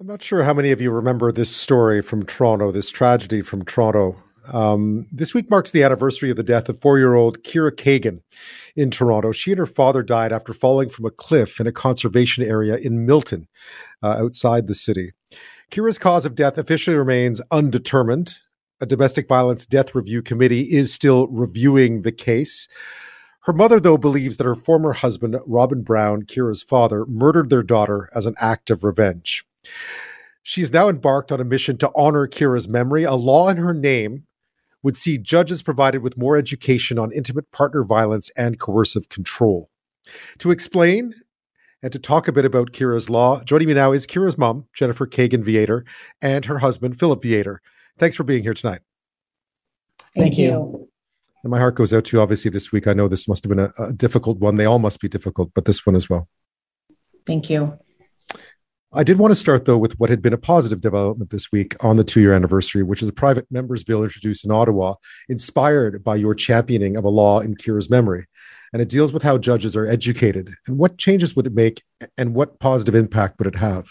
I'm not sure how many of you remember this story from Toronto, this tragedy from Toronto. Um, this week marks the anniversary of the death of four year old Keira Kagan in Toronto. She and her father died after falling from a cliff in a conservation area in Milton, uh, outside the city. Keira's cause of death officially remains undetermined. A domestic violence death review committee is still reviewing the case. Her mother, though, believes that her former husband, Robin Brown, Keira's father, murdered their daughter as an act of revenge. She has now embarked on a mission to honor Keira's memory. A law in her name would see judges provided with more education on intimate partner violence and coercive control. To explain and to talk a bit about Keira's law, joining me now is Keira's mom, Jennifer Kagan Viater, and her husband, Philip Viater. Thanks for being here tonight. Thank, Thank you. you. And my heart goes out to you, obviously, this week. I know this must have been a, a difficult one. They all must be difficult, but this one as well. Thank you. I did want to start, though, with what had been a positive development this week on the two year anniversary, which is a private members bill introduced in Ottawa, inspired by your championing of a law in Keira's memory. And it deals with how judges are educated. And what changes would it make, and what positive impact would it have?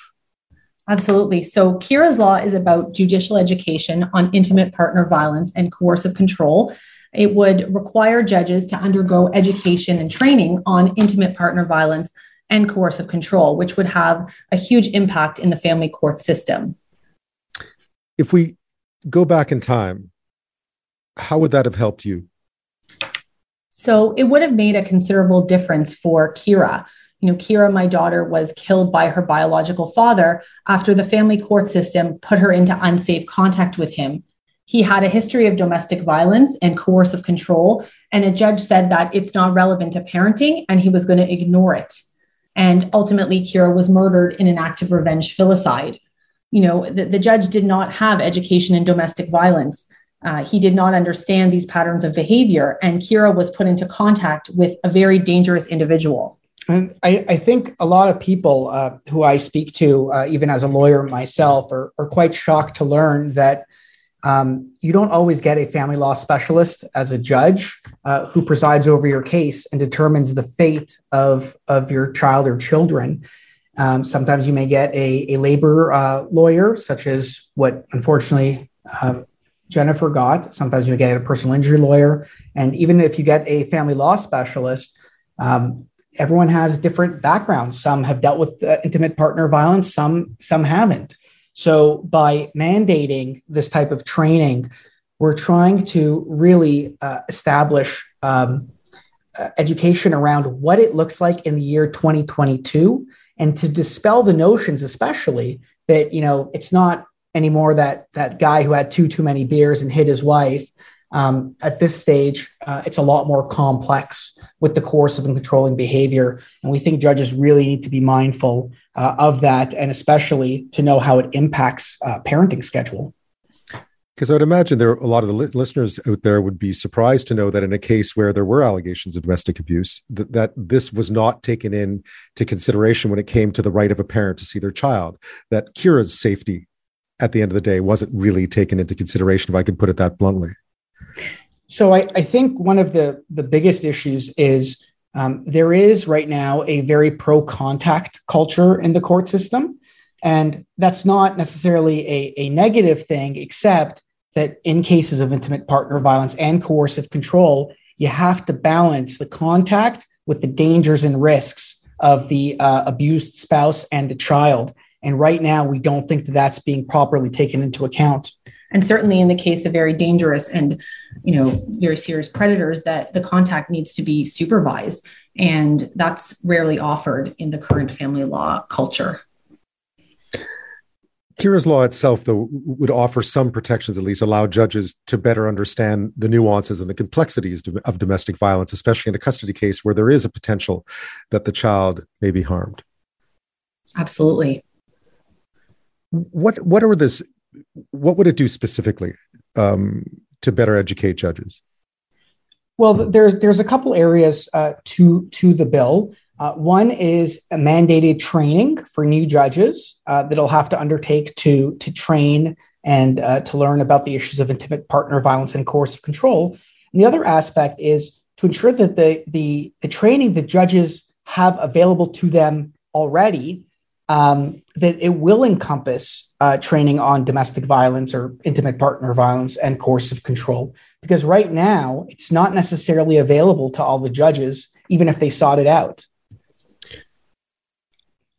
Absolutely. So, Keira's law is about judicial education on intimate partner violence and coercive control. It would require judges to undergo education and training on intimate partner violence and coercive control, which would have a huge impact in the family court system. If we go back in time, how would that have helped you? So it would have made a considerable difference for Keira. You know, Keira, my daughter, was killed by her biological father after the family court system put her into unsafe contact with him. He had a history of domestic violence and coercive control, and a judge said that it's not relevant to parenting and he was going to ignore it. And ultimately, Keira was murdered in an act of revenge filicide. You know, the, the judge did not have education in domestic violence. Uh, he did not understand these patterns of behavior, and Keira was put into contact with a very dangerous individual. And I, I think a lot of people uh, who I speak to, uh, even as a lawyer myself, are, are quite shocked to learn that um, you don't always get a family law specialist as a judge uh, who presides over your case and determines the fate of, of your child or children. Um, sometimes you may get a, a labor uh, lawyer, such as what unfortunately um, Jennifer got. Sometimes you may get a personal injury lawyer. And even if you get a family law specialist, um, everyone has different backgrounds. Some have dealt with uh, intimate partner violence, some, some haven't. So by mandating this type of training, we're trying to really uh, establish um, uh, education around what it looks like in the year 2022 and to dispel the notions especially that you know it's not anymore that that guy who had too too many beers and hit his wife um, at this stage uh, it's a lot more complex with the coercive and controlling behavior and we think judges really need to be mindful uh, of that, and especially to know how it impacts uh, parenting schedule. Because I would imagine there are a lot of the li- listeners out there would be surprised to know that in a case where there were allegations of domestic abuse, that, that this was not taken into consideration when it came to the right of a parent to see their child. That Keira's safety at the end of the day wasn't really taken into consideration, if I could put it that bluntly. So I, I think one of the the biggest issues is um, there is right now a very pro contact culture in the court system. And that's not necessarily a, a negative thing, except that in cases of intimate partner violence and coercive control, you have to balance the contact with the dangers and risks of the uh, abused spouse and the child. And right now, we don't think that that's being properly taken into account and certainly in the case of very dangerous and you know very serious predators that the contact needs to be supervised and that's rarely offered in the current family law culture Keira's law itself, though, would offer some protections, at least allow judges to better understand the nuances and the complexities of domestic violence, especially in a custody case where there is a potential that the child may be harmed. Absolutely. What what are this what would it do specifically um, to better educate judges? Well, there's there's a couple areas uh, to to the bill. Uh, one is a mandated training for new judges uh, that'll have to undertake to to train and uh, to learn about the issues of intimate partner violence and coercive control. And the other aspect is to ensure that the the, the training that judges have available to them already um, that it will encompass uh, training on domestic violence or intimate partner violence and coercive control. Because right now, it's not necessarily available to all the judges, even if they sought it out.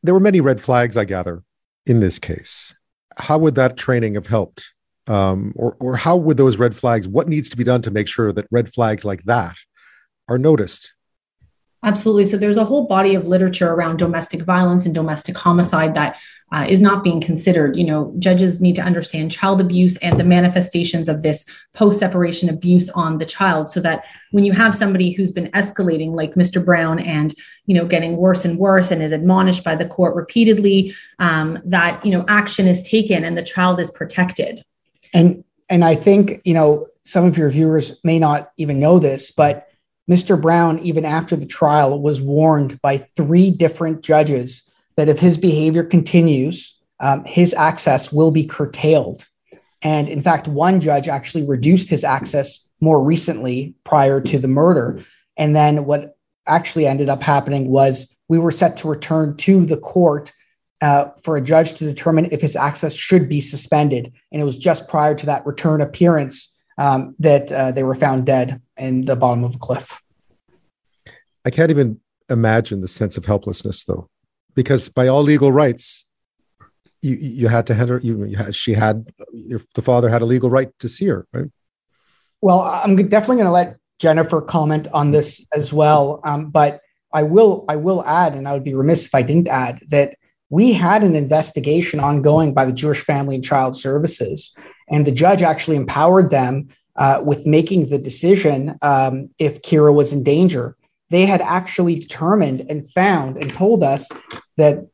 There were many red flags, I gather, in this case. How would that training have helped? Um, or, or how would those red flags, what needs to be done to make sure that red flags like that are noticed Absolutely. So there's a whole body of literature around domestic violence and domestic homicide that uh, is not being considered. You know, judges need to understand child abuse and the manifestations of this post separation abuse on the child so that when you have somebody who's been escalating, like Mr. Brown, and, you know, getting worse and worse and is admonished by the court repeatedly, um, that, you know, action is taken and the child is protected. And, and I think, you know, some of your viewers may not even know this, but Mr. Brown, even after the trial, was warned by three different judges that if his behavior continues, um, his access will be curtailed. And in fact, one judge actually reduced his access more recently prior to the murder. And then what actually ended up happening was we were set to return to the court uh, for a judge to determine if his access should be suspended. And it was just prior to that return appearance um, that uh, they were found dead in the bottom of a cliff. I can't even imagine the sense of helplessness, though, because by all legal rights, you you had to hand her. You, you had, she had the father had a legal right to see her, right? Well, I'm definitely going to let Jennifer comment on this as well, um, but I will I will add, and I would be remiss if I didn't add that we had an investigation ongoing by the Jewish Family and Child Services, and the judge actually empowered them uh, with making the decision um, if Keira was in danger. They had actually determined and found and told us that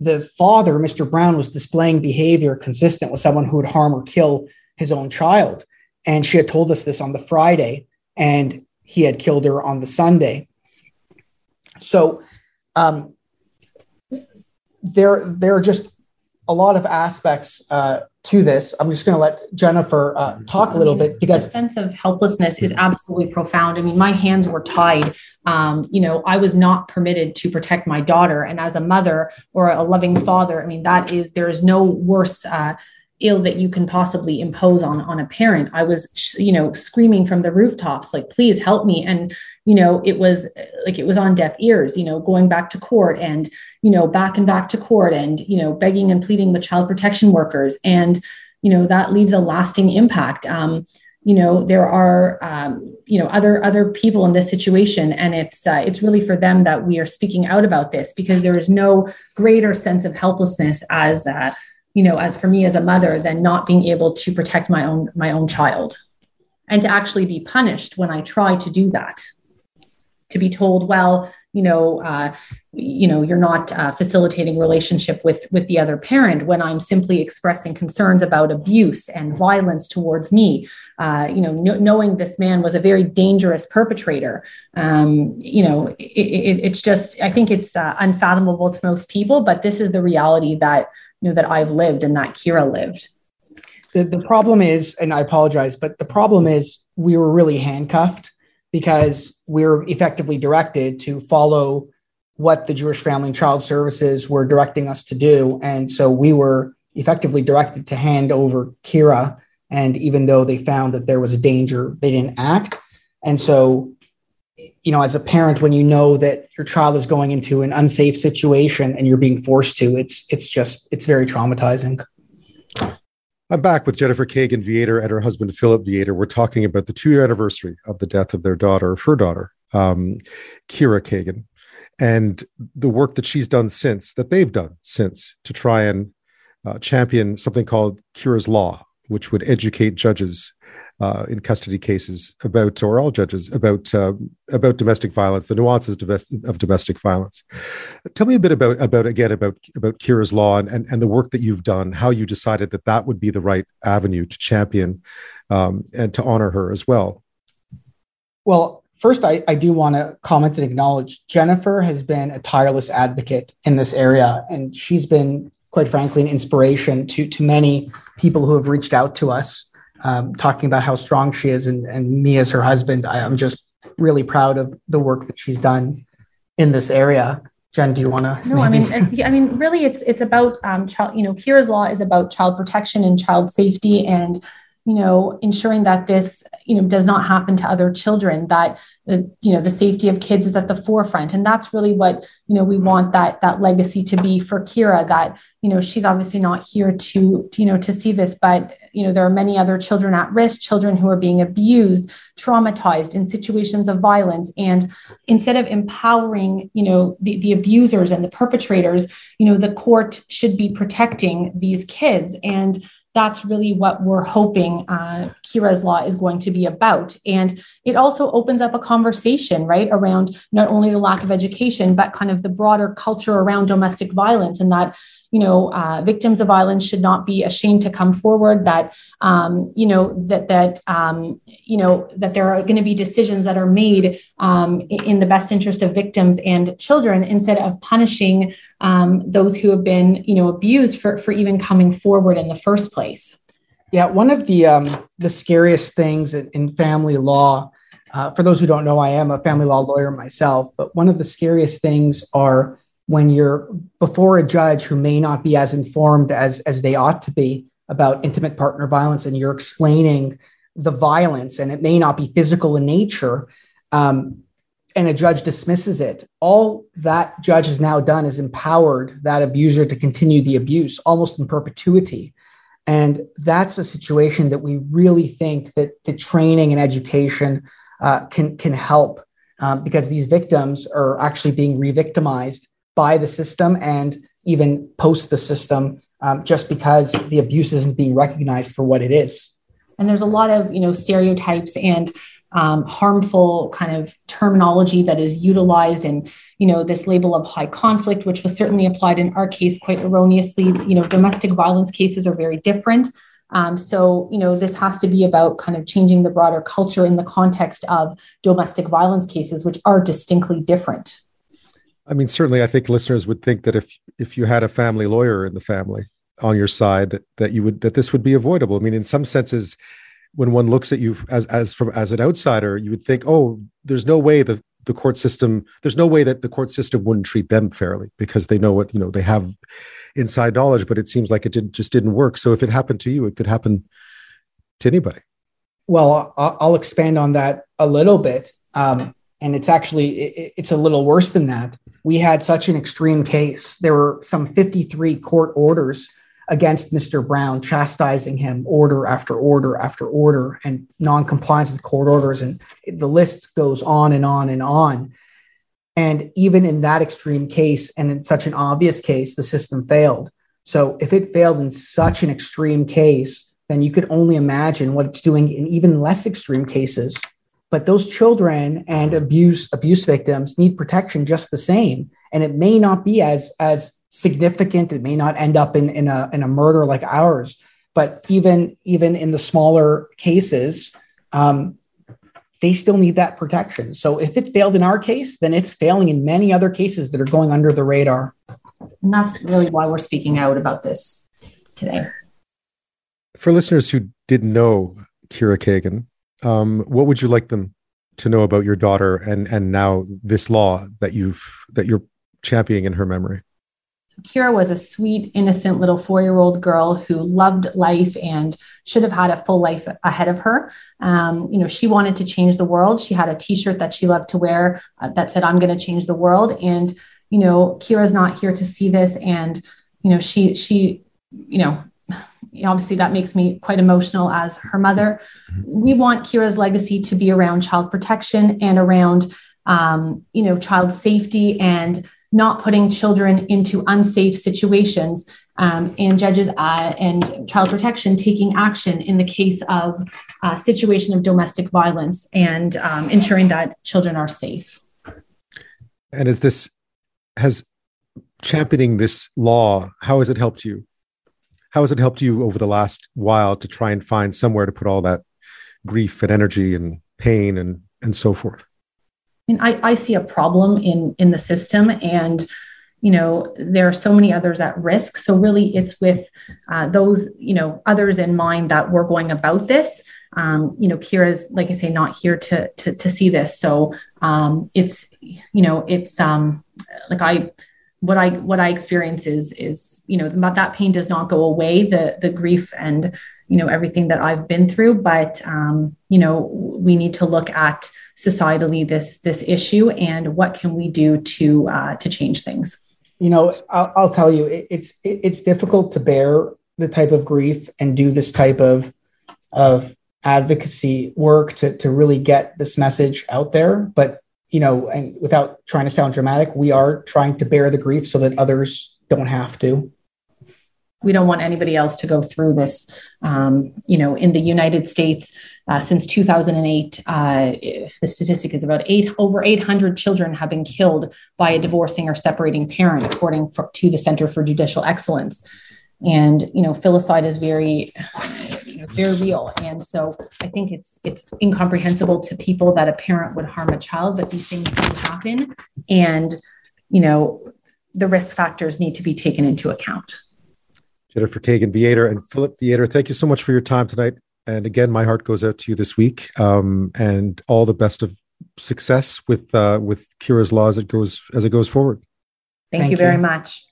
the father, Mr. Brown, was displaying behavior consistent with someone who would harm or kill his own child. And she had told us this on the Friday, and he had killed her on the Sunday. So um, there, there are just a lot of aspects uh, to this. I'm just going to let Jennifer uh, talk a little bit because the sense of helplessness is absolutely profound. I mean, my hands were tied. Um, you know, I was not permitted to protect my daughter, and as a mother or a loving father, I mean, that is there is no worse uh, ill that you can possibly impose on on a parent. I was you know screaming from the rooftops like please help me. And you know it was like it was on deaf ears you know going back to court and you know back and back to court and you know begging and pleading with child protection workers. And you know that leaves a lasting impact. Um, you know there are um, you know other other people in this situation and it's uh, it's really for them that we are speaking out about this because there is no greater sense of helplessness as uh, you know as for me as a mother than not being able to protect my own my own child. And to actually be punished when i try to do that. To be told well you know uh, you know you're not uh, facilitating relationship with with the other parent when i'm simply expressing concerns about abuse and violence towards me. Uh, you know knowing this man was a very dangerous perpetrator um, you know it, it, it's just i think it's uh, unfathomable to most people but this is the reality that you know that i've lived and that keira lived. The, the problem is and i apologize but the problem is we were really handcuffed because we're effectively directed to follow what the Jewish Family and Child Services were directing us to do. And so we were effectively directed to hand over Keira. And even though they found that there was a danger, they didn't act. And so, you know, as a parent, when you know that your child is going into an unsafe situation and you're being forced to, it's it's just it's very traumatizing. I'm back with Jennifer Kagan Viater and her husband Philip Viater. We're talking about the two-year anniversary of the death of their daughter, her daughter, um, Keira Kagan, and the work that she's done since, that they've done since, to try and uh, champion something called Keira's Law, which would educate judges uh, in custody cases about, or all judges about uh, about domestic violence, the nuances of domestic violence. Tell me a bit about about again about about Keira's law and, and and the work that you've done, how you decided that that would be the right avenue to champion um, and to honor her as well. Well, first, I, I do want to comment and acknowledge Jennifer has been a tireless advocate in this area, and she's been, quite frankly, an inspiration to to many people who have reached out to us um, talking about how strong she is, and, and me as her husband, I, am just really proud of the work that she's done in this area. Jen, do you want to? No, maybe? I mean, I mean, really, it's it's about um, child. You know, Keira's law is about child protection and child safety, and you know, ensuring that this you know does not happen to other children. That the you know the safety of kids is at the forefront, and that's really what you know we want that that legacy to be for Keira. That you know she's obviously not here to, to you know to see this, but you know there are many other children at risk, children who are being abused, traumatized in situations of violence, and instead of empowering you know the, the abusers and the perpetrators you know the court should be protecting these kids and that's really what we're hoping uh, Keira's Law is going to be about. And it also opens up a conversation, right, around not only the lack of education, but kind of the broader culture around domestic violence and that you know, uh, victims of violence should not be ashamed to come forward. That um, you know that that um, you know that there are going to be decisions that are made um, in the best interest of victims and children instead of punishing um, those who have been you know abused for for even coming forward in the first place. Yeah, one of the um, the scariest things in family law. Uh, for those who don't know, I am a family law lawyer myself, but one of the scariest things are when you're before a judge who may not be as informed as as they ought to be about intimate partner violence and you're explaining the violence and it may not be physical in nature um, and a judge dismisses it all that judge has now done is empowered that abuser to continue the abuse almost in perpetuity. And that's a situation that we really think that the training and education uh, can can help um, because these victims are actually being re-victimized by the system and even post the system um, just because the abuse isn't being recognized for what it is. And there's a lot of you know stereotypes and um, harmful kind of terminology that is utilized and you know this label of high conflict which was certainly applied in our case quite erroneously. You know domestic violence cases are very different. Um, so you know this has to be about kind of changing the broader culture in the context of domestic violence cases which are distinctly different I mean, certainly, I think listeners would think that if if you had a family lawyer in the family on your side, that that you would that this would be avoidable. I mean, in some senses, when one looks at you as as from as an outsider, you would think, oh, there's no way the the court system, there's no way that the court system wouldn't treat them fairly because they know what you know they have inside knowledge. But it seems like it did just didn't work. So if it happened to you, it could happen to anybody. Well, I'll expand on that a little bit. Um, and it's actually it's a little worse than that we had such an extreme case. There were some 53 court orders against mr brown chastising him order after order after order and non-compliance with court orders. And the list goes on and on and on. And even in that extreme case and in such an obvious case the system failed. So if it failed in such an extreme case then you could only imagine what it's doing in even less extreme cases but those children and abuse abuse victims need protection just the same. And it may not be as as significant. It may not end up in in a in a murder like ours. But even even in the smaller cases um, they still need that protection. So if it failed in our case then it's failing in many other cases that are going under the radar. And that's really why we're speaking out about this today. For listeners who didn't know keira kagan um, what would you like them to know about your daughter and and now this law that you've that you're championing in her memory? Keira was a sweet, innocent little four year old girl who loved life and should have had a full life ahead of her. Um, you know, she wanted to change the world. She had a t shirt that she loved to wear uh, that said, I'm going to change the world. And, you know, Keira's not here to see this. And, you know, she, she, you know, obviously that makes me quite emotional as her mother. We want Keira's legacy to be around child protection and around, um, you know, child safety and not putting children into unsafe situations um, and judges uh, and child protection taking action in the case of a situation of domestic violence and um, ensuring that children are safe. And is this has championing this law? How has it helped you? How has it helped you over the last while to try and find somewhere to put all that grief and energy and pain and and so forth? I mean, I, I see a problem in in the system and you know there are so many others at risk. So really it's with uh, those you know others in mind that we're going about this. Um, you know keira's like i say not here to to, to see this. So um, it's you know it's um, like I what I what I experience is is you know that pain does not go away the the grief and you know everything that I've been through but um, you know we need to look at societally this this issue and what can we do to uh, to change things. You know I'll, I'll tell you it, it's it, it's difficult to bear the type of grief and do this type of of advocacy work to to really get this message out there but you know, and without trying to sound dramatic, we are trying to bear the grief so that others don't have to. We don't want anybody else to go through this. Um, you know, in the United States, uh, since 2008, uh, the statistic is about eight over 800 children have been killed by a divorcing or separating parent, according for, to the Center for Judicial Excellence and you know filicide is very you know, it's very real. And so i think it's it's incomprehensible to people that a parent would harm a child but these things do happen. And you know the risk factors need to be taken into account. Jennifer kagan viater and philip viater thank you so much for your time tonight. And again my heart goes out to you this week. Um, and all the best of success with uh, with Keira's law as it goes as it goes forward. Thank, thank you. very you. much